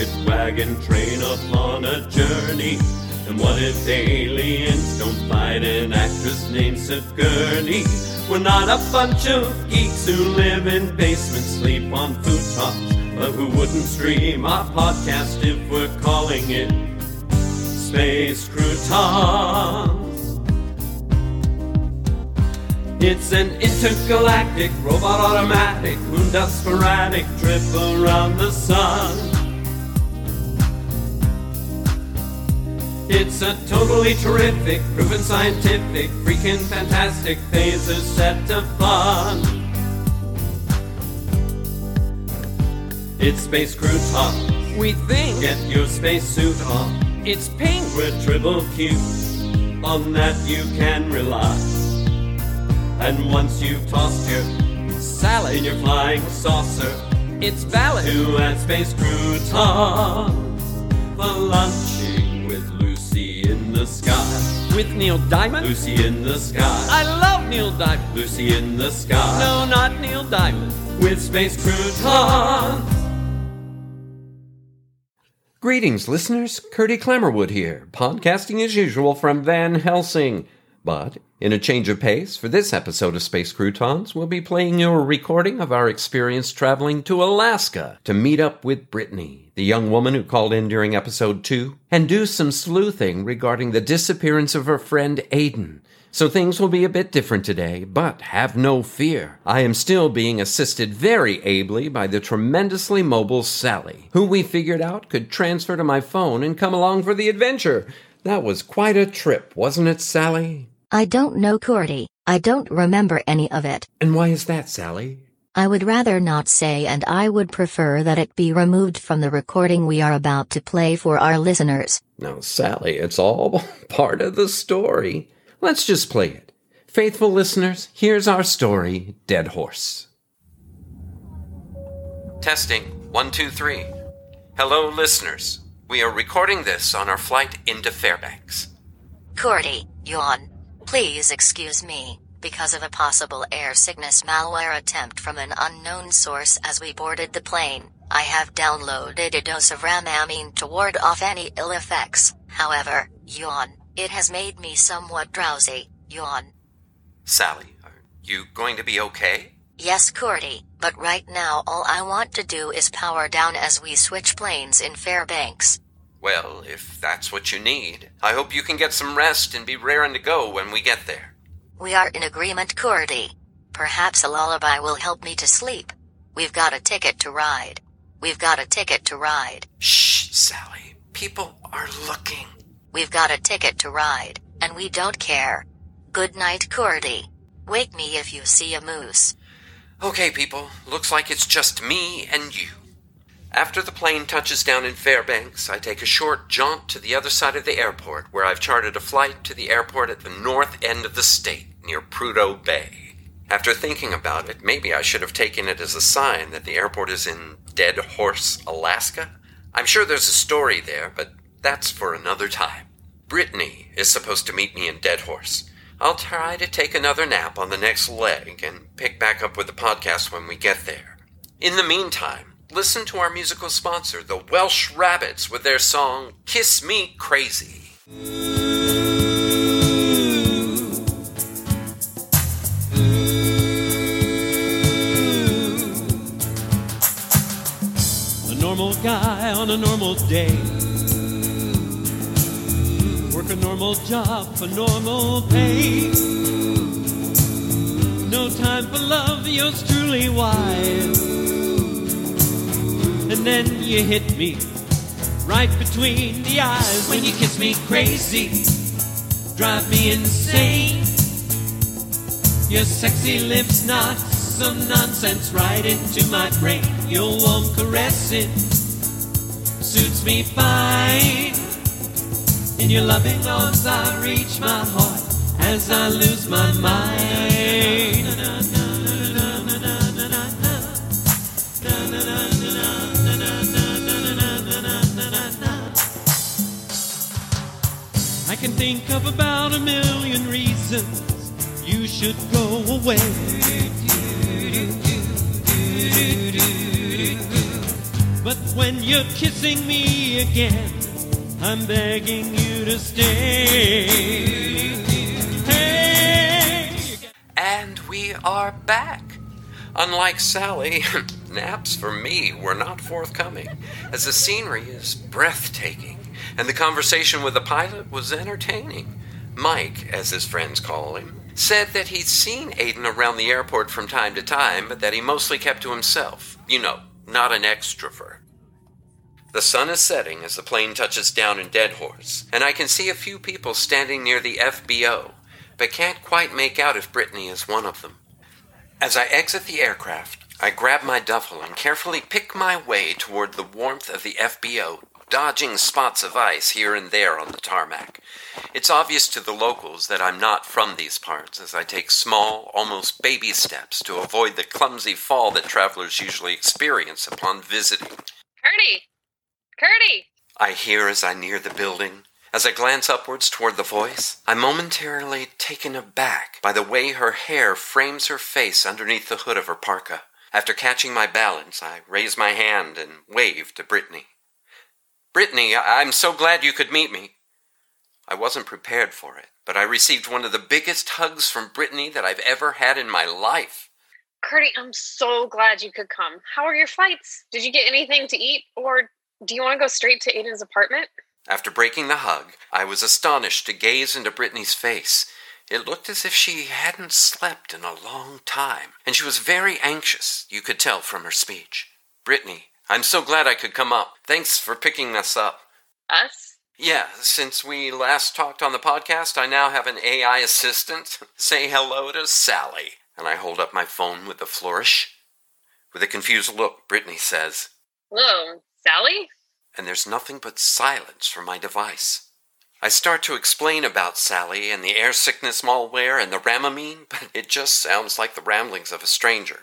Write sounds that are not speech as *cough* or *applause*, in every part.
rocket wagon train upon a journey? And what if aliens don't fight an actress named Sigourney? We're not a bunch of geeks who live in basements, sleep on futon's, but who wouldn't stream our podcast if we're calling it Space Croutons. It's an intergalactic, robot automatic, moon dust sporadic trip around the sun. It's a totally terrific, proven scientific, freaking fantastic phaser set to fun. It's Space Crouton. We think Get your spacesuit on. it's pink. We're triple Q. On that you can rely. And once you've tossed your in Salad. your flying saucer It's valid. to add space croutons for lunching With Neil Diamond. Lucy in the sky. I love Neil Diamond. Lucy in the sky. No, not Neil Diamond. With space croutons. Greetings, listeners. Curdy Clammerwood here, podcasting as usual from Van Helsing. But, in a change of pace, for this episode of Space Croutons, we'll be playing you a recording of our experience traveling to Alaska to meet up with Brittany, the young woman who called in during episode 2, and do some sleuthing regarding the disappearance of her friend Aiden. So things will be a bit different today, but have no fear. I am still being assisted very ably by the tremendously mobile Sally, who we figured out could transfer to my phone and come along for the adventure. That was quite a trip, wasn't it, Sally? I don't know, Cordy. I don't remember any of it. And why is that, Sally? I would rather not say, and I would prefer that it be removed from the recording we are about to play for our listeners. Now, Sally, it's all *laughs* part of the story. Let's just play it. Faithful listeners, here's our story Dead Horse. Testing one, two, three. Hello, listeners. We are recording this on our flight into Fairbanks. Cordy, yawn. Please excuse me, because of a possible air sickness malware attempt from an unknown source as we boarded the plane. I have downloaded a dose of Ramamine to ward off any ill effects. However, yawn, it has made me somewhat drowsy. Yawn. Sally, are you going to be okay? Yes, Cordy, but right now all I want to do is power down as we switch planes in Fairbanks. Well, if that's what you need, I hope you can get some rest and be raring to go when we get there. We are in agreement, Cordy. Perhaps a lullaby will help me to sleep. We've got a ticket to ride. We've got a ticket to ride. Shh, Sally. People are looking. We've got a ticket to ride, and we don't care. Good night, Cordy. Wake me if you see a moose. Okay, people, looks like it's just me and you. After the plane touches down in Fairbanks, I take a short jaunt to the other side of the airport, where I've chartered a flight to the airport at the north end of the state, near Prudhoe Bay. After thinking about it, maybe I should have taken it as a sign that the airport is in Dead Horse, Alaska. I'm sure there's a story there, but that's for another time. Brittany is supposed to meet me in Dead Horse. I'll try to take another nap on the next leg and pick back up with the podcast when we get there. In the meantime, listen to our musical sponsor, the Welsh Rabbits, with their song Kiss Me Crazy. On a normal day. Work a normal job for normal pay. No time for love, yours truly wide. And then you hit me right between the eyes when you kiss me crazy. Drive me insane. Your sexy lips knock some nonsense right into my brain. Your warm caressing suits me fine. In your loving arms, I reach my heart as I lose my mind. I can think of about a million reasons you should go away. But when you're kissing me again, I'm begging you to stay. Hey, And we are back. Unlike Sally, *laughs* naps for me were not forthcoming, as the scenery is breathtaking, and the conversation with the pilot was entertaining. Mike, as his friends call him, said that he'd seen Aiden around the airport from time to time, but that he mostly kept to himself. You know, not an extrovert. The sun is setting as the plane touches down in Dead Horse, and I can see a few people standing near the FBO, but can't quite make out if Brittany is one of them. As I exit the aircraft, I grab my duffel and carefully pick my way toward the warmth of the FBO, dodging spots of ice here and there on the tarmac. It's obvious to the locals that I'm not from these parts as I take small, almost baby steps to avoid the clumsy fall that travelers usually experience upon visiting. Curdy! Curdy! I hear as I near the building. As I glance upwards toward the voice, I'm momentarily taken aback by the way her hair frames her face underneath the hood of her parka. After catching my balance, I raise my hand and wave to Brittany. Brittany, I'm so glad you could meet me. I wasn't prepared for it, but I received one of the biggest hugs from Brittany that I've ever had in my life. Curdy, I'm so glad you could come. How are your flights? Did you get anything to eat? Or do you want to go straight to Aiden's apartment? After breaking the hug, I was astonished to gaze into Brittany's face. It looked as if she hadn't slept in a long time, and she was very anxious, you could tell from her speech. Brittany, I'm so glad I could come up. Thanks for picking us up. Us? Yeah, since we last talked on the podcast, I now have an AI assistant. *laughs* Say hello to Sally. And I hold up my phone with a flourish. With a confused look, Brittany says, Hello, Sally? and there's nothing but silence from my device. I start to explain about Sally and the air sickness malware and the Ramamine, *laughs* but it just sounds like the ramblings of a stranger.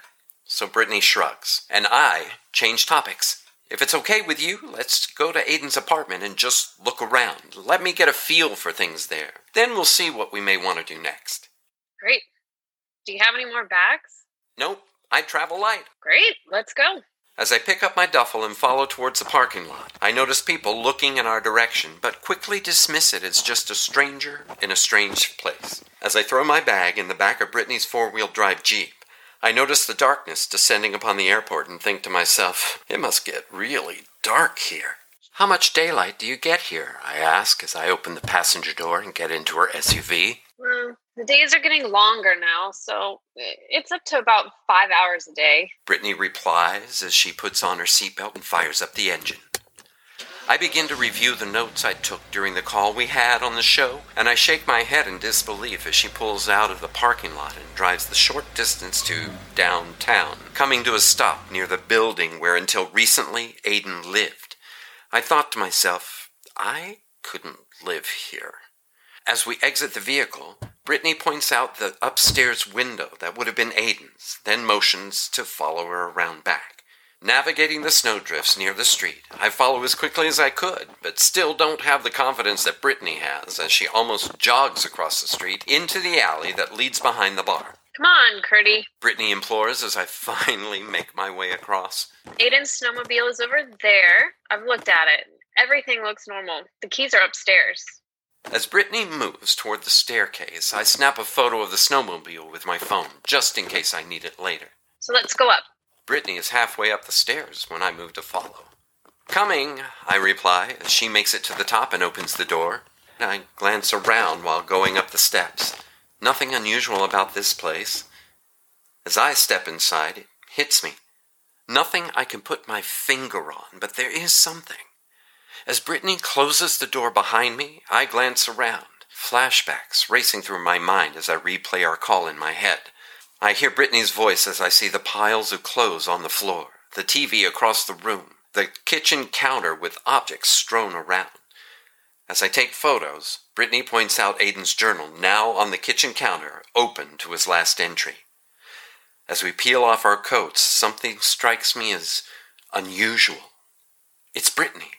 So Brittany shrugs, and I change topics. If it's okay with you, let's go to Aiden's apartment and just look around. Let me get a feel for things there. Then we'll see what we may want to do next. Great. Do you have any more bags? Nope, I travel light. Great, let's go. As I pick up my duffel and follow towards the parking lot, I notice people looking in our direction, but quickly dismiss it as just a stranger in a strange place. As I throw my bag in the back of Brittany's four wheel drive Jeep, I notice the darkness descending upon the airport and think to myself, it must get really dark here. How much daylight do you get here? I ask as I open the passenger door and get into her SUV. Well, mm, the days are getting longer now, so it's up to about five hours a day. Brittany replies as she puts on her seatbelt and fires up the engine. I begin to review the notes I took during the call we had on the show, and I shake my head in disbelief as she pulls out of the parking lot and drives the short distance to downtown, coming to a stop near the building where until recently Aiden lived. I thought to myself, I couldn't live here. As we exit the vehicle, Brittany points out the upstairs window that would have been Aiden's, then motions to follow her around back. Navigating the snowdrifts near the street, I follow as quickly as I could, but still don't have the confidence that Brittany has as she almost jogs across the street into the alley that leads behind the bar. Come on, Curdy. Brittany implores as I finally make my way across. Aiden's snowmobile is over there. I've looked at it. Everything looks normal. The keys are upstairs. As Brittany moves toward the staircase, I snap a photo of the snowmobile with my phone, just in case I need it later. So let's go up. Brittany is halfway up the stairs when I move to follow. Coming, I reply as she makes it to the top and opens the door. I glance around while going up the steps. Nothing unusual about this place. As I step inside, it hits me. Nothing I can put my finger on, but there is something. As Brittany closes the door behind me, I glance around, flashbacks racing through my mind as I replay our call in my head. I hear Brittany's voice as I see the piles of clothes on the floor, the TV across the room, the kitchen counter with objects strewn around. As I take photos, Brittany points out Aiden's journal, now on the kitchen counter, open to his last entry. As we peel off our coats, something strikes me as unusual. It's Brittany.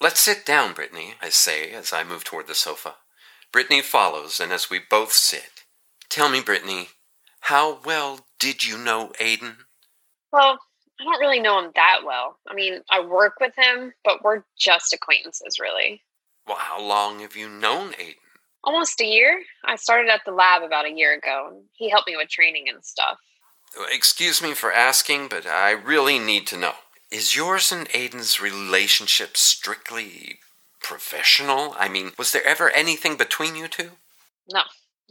Let's sit down, Brittany, I say as I move toward the sofa. Brittany follows, and as we both sit, tell me, Brittany, how well did you know Aiden? Well, I don't really know him that well. I mean, I work with him, but we're just acquaintances, really. Well, how long have you known Aiden? Almost a year. I started at the lab about a year ago, and he helped me with training and stuff. Uh, excuse me for asking, but I really need to know. Is yours and Aiden's relationship strictly professional? I mean, was there ever anything between you two? No,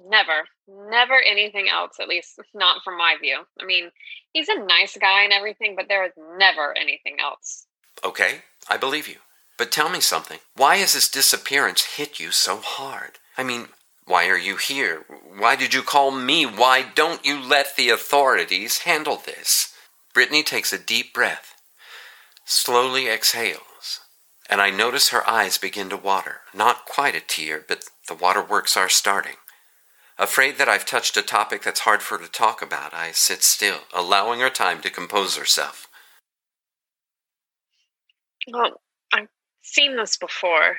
never. Never anything else, at least not from my view. I mean, he's a nice guy and everything, but there is never anything else. Okay, I believe you. But tell me something. Why has his disappearance hit you so hard? I mean, why are you here? Why did you call me? Why don't you let the authorities handle this? Brittany takes a deep breath, slowly exhales, and I notice her eyes begin to water. Not quite a tear, but the waterworks are starting. Afraid that I've touched a topic that's hard for her to talk about, I sit still, allowing her time to compose herself. Well, I've seen this before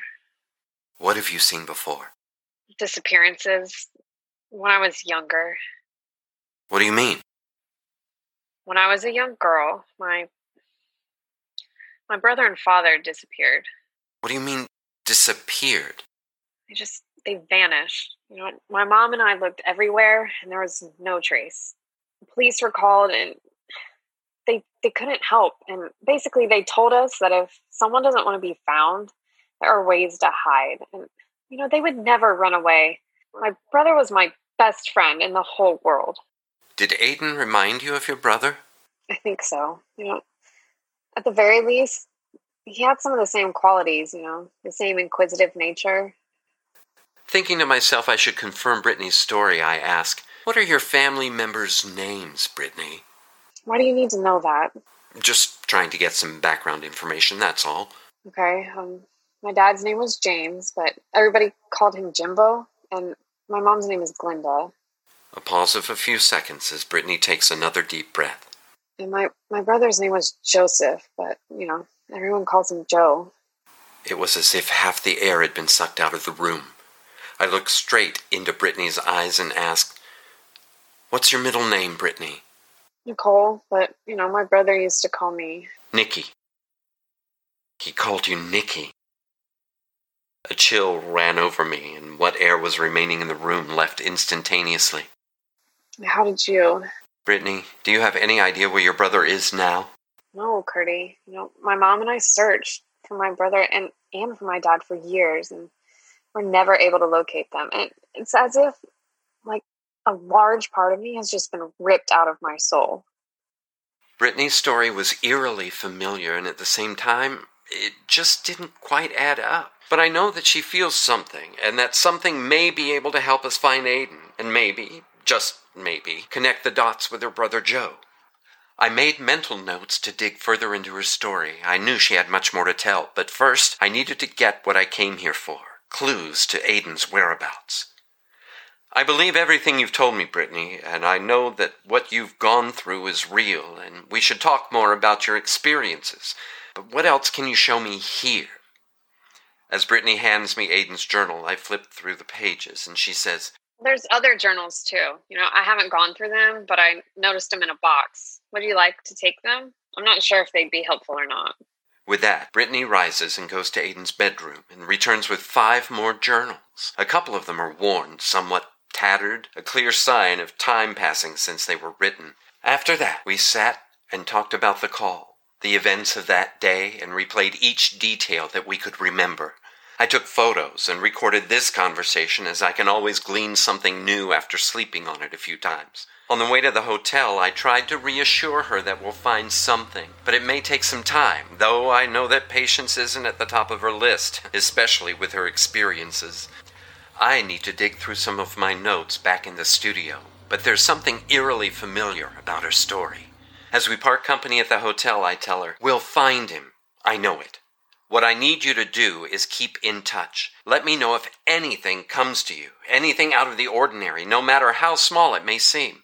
What have you seen before? disappearances when I was younger. What do you mean? When I was a young girl, my my brother and father disappeared. What do you mean disappeared? They just they vanished. You know, my mom and I looked everywhere and there was no trace. The police were called and they they couldn't help and basically they told us that if someone doesn't want to be found, there are ways to hide and you know, they would never run away. My brother was my best friend in the whole world. Did Aiden remind you of your brother? I think so. You know, at the very least, he had some of the same qualities, you know, the same inquisitive nature. Thinking to myself I should confirm Brittany's story, I ask, What are your family members' names, Brittany? Why do you need to know that? Just trying to get some background information, that's all. Okay. Um, my dad's name was James, but everybody called him Jimbo, and my mom's name is Glinda. A pause of a few seconds as Brittany takes another deep breath. And my, my brother's name was Joseph, but, you know, everyone calls him Joe. It was as if half the air had been sucked out of the room. I looked straight into Brittany's eyes and asked, What's your middle name, Brittany? Nicole, but, you know, my brother used to call me. Nikki. He called you Nikki. A chill ran over me, and what air was remaining in the room left instantaneously. How did you? Brittany, do you have any idea where your brother is now? No, Curdy. You know, my mom and I searched for my brother and, and for my dad for years, and we're never able to locate them. And it's as if, like, a large part of me has just been ripped out of my soul. Brittany's story was eerily familiar, and at the same time, it just didn't quite add up. But I know that she feels something, and that something may be able to help us find Aiden, and maybe, just maybe, connect the dots with her brother Joe. I made mental notes to dig further into her story. I knew she had much more to tell, but first I needed to get what I came here for clues to Aiden's whereabouts. I believe everything you've told me, Brittany, and I know that what you've gone through is real, and we should talk more about your experiences. But what else can you show me here? As Brittany hands me Aiden's journal, I flip through the pages, and she says, There's other journals too. You know, I haven't gone through them, but I noticed them in a box. Would you like to take them? I'm not sure if they'd be helpful or not. With that, Brittany rises and goes to Aiden's bedroom and returns with five more journals. A couple of them are worn, somewhat tattered, a clear sign of time passing since they were written. After that, we sat and talked about the call, the events of that day, and replayed each detail that we could remember. I took photos and recorded this conversation as I can always glean something new after sleeping on it a few times. On the way to the hotel, I tried to reassure her that we'll find something, but it may take some time, though I know that patience isn't at the top of her list, especially with her experiences. I need to dig through some of my notes back in the studio, but there's something eerily familiar about her story. As we part company at the hotel, I tell her, We'll find him. I know it. What I need you to do is keep in touch. Let me know if anything comes to you, anything out of the ordinary, no matter how small it may seem.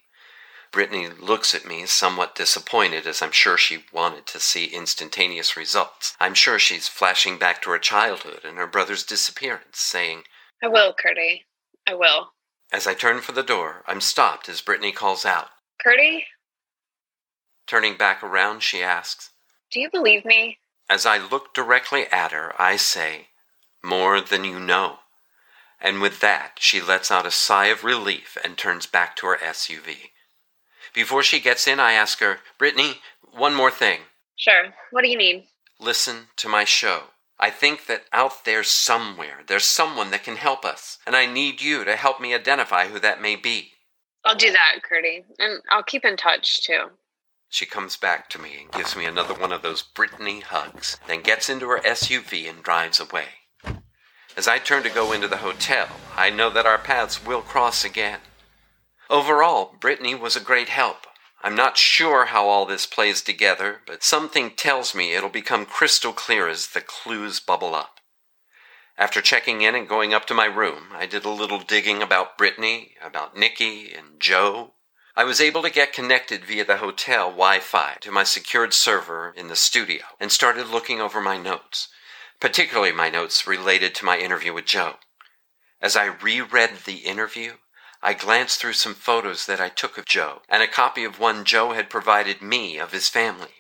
Brittany looks at me somewhat disappointed, as I'm sure she wanted to see instantaneous results. I'm sure she's flashing back to her childhood and her brother's disappearance, saying, I will, Curdy. I will. As I turn for the door, I'm stopped as Brittany calls out. Curdy? Turning back around, she asks, Do you believe me? As I look directly at her, I say, More than you know. And with that, she lets out a sigh of relief and turns back to her SUV. Before she gets in, I ask her, Brittany, one more thing. Sure. What do you need? Listen to my show. I think that out there somewhere, there's someone that can help us, and I need you to help me identify who that may be. I'll do that, Curdy. And I'll keep in touch, too. She comes back to me and gives me another one of those Brittany hugs, then gets into her SUV and drives away. As I turn to go into the hotel, I know that our paths will cross again. Overall, Brittany was a great help. I'm not sure how all this plays together, but something tells me it'll become crystal clear as the clues bubble up. After checking in and going up to my room, I did a little digging about Brittany, about Nikki, and Joe. I was able to get connected via the hotel Wi Fi to my secured server in the studio and started looking over my notes, particularly my notes related to my interview with Joe. As I reread the interview, I glanced through some photos that I took of Joe and a copy of one Joe had provided me of his family.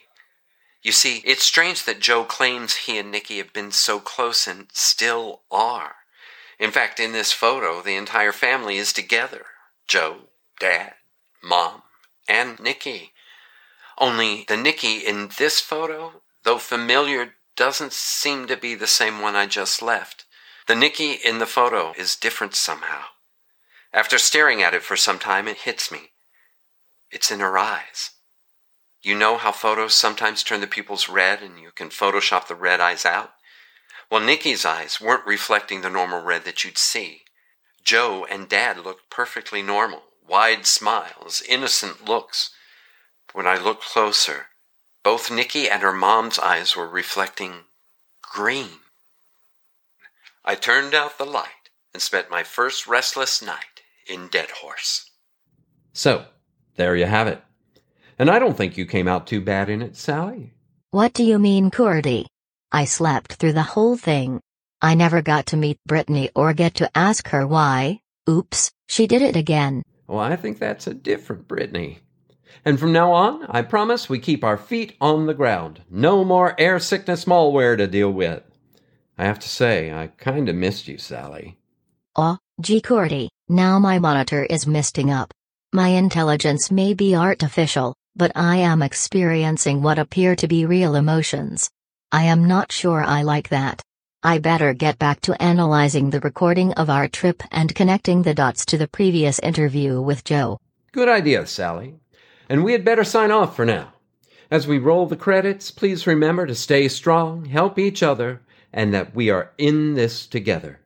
You see, it's strange that Joe claims he and Nikki have been so close and still are. In fact, in this photo, the entire family is together Joe, Dad, Mom, and Nikki. Only the Nikki in this photo, though familiar, doesn't seem to be the same one I just left. The Nikki in the photo is different somehow. After staring at it for some time, it hits me. It's in her eyes. You know how photos sometimes turn the pupils red and you can Photoshop the red eyes out? Well, Nikki's eyes weren't reflecting the normal red that you'd see. Joe and Dad looked perfectly normal, wide smiles, innocent looks. When I looked closer, both Nikki and her mom's eyes were reflecting green. I turned out the light and spent my first restless night in Dead Horse. So, there you have it. And I don't think you came out too bad in it, Sally. What do you mean, Cordy? I slept through the whole thing. I never got to meet Brittany or get to ask her why. Oops, she did it again. Well, I think that's a different Brittany. And from now on, I promise we keep our feet on the ground. No more air sickness malware to deal with. I have to say, I kinda missed you, Sally. Ah, Aw, gee Cordy, now my monitor is misting up. My intelligence may be artificial, but I am experiencing what appear to be real emotions. I am not sure I like that. I better get back to analyzing the recording of our trip and connecting the dots to the previous interview with Joe. Good idea, Sally. And we had better sign off for now. As we roll the credits, please remember to stay strong, help each other, and that we are in this together.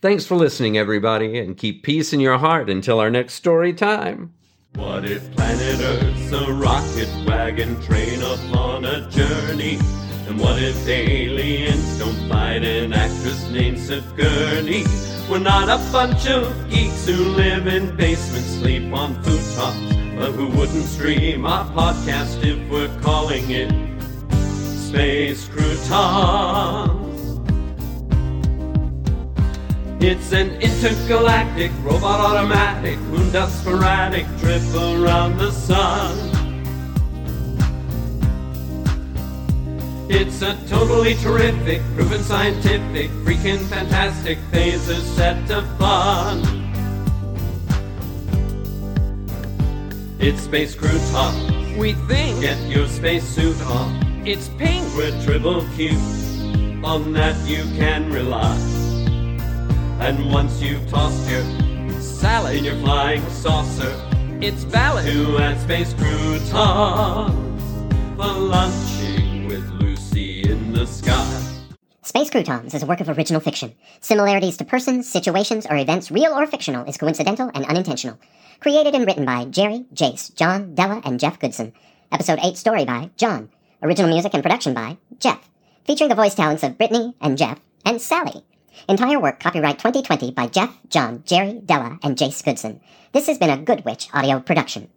Thanks for listening, everybody, and keep peace in your heart until our next story time. What if planet Earth's a rocket wagon train upon a journey? And what if aliens don't fight an actress named Sigourney? We're not a bunch of geeks who live in basements, sleep on futongs, but who wouldn't stream our podcast if we're calling it Space Croutons. It's an intergalactic robot automatic moondust sporadic trip around the sun. It's a totally terrific, proven scientific, freaking fantastic phaser set to fun. It's Space Crouton. We think Get your spacesuit on. it's pink. We're triple cute. On that you can rely. And once you've tossed your salad in your flying saucer it's valid. to add space croutons for lunching with Lucy in Space Croutons is a work of original fiction. Similarities to persons, situations, or events, real or fictional, is coincidental and unintentional. Created and written by Jerry, Jace, John, Della, and Jeff Goodson. Episode 8 story by John. Original music and production by Jeff. Featuring the voice talents of Brittany and Jeff and Sally. Entire work copyright 2020 by Jeff, John, Jerry, Della, and Jace Goodson. This has been a Good Witch audio production.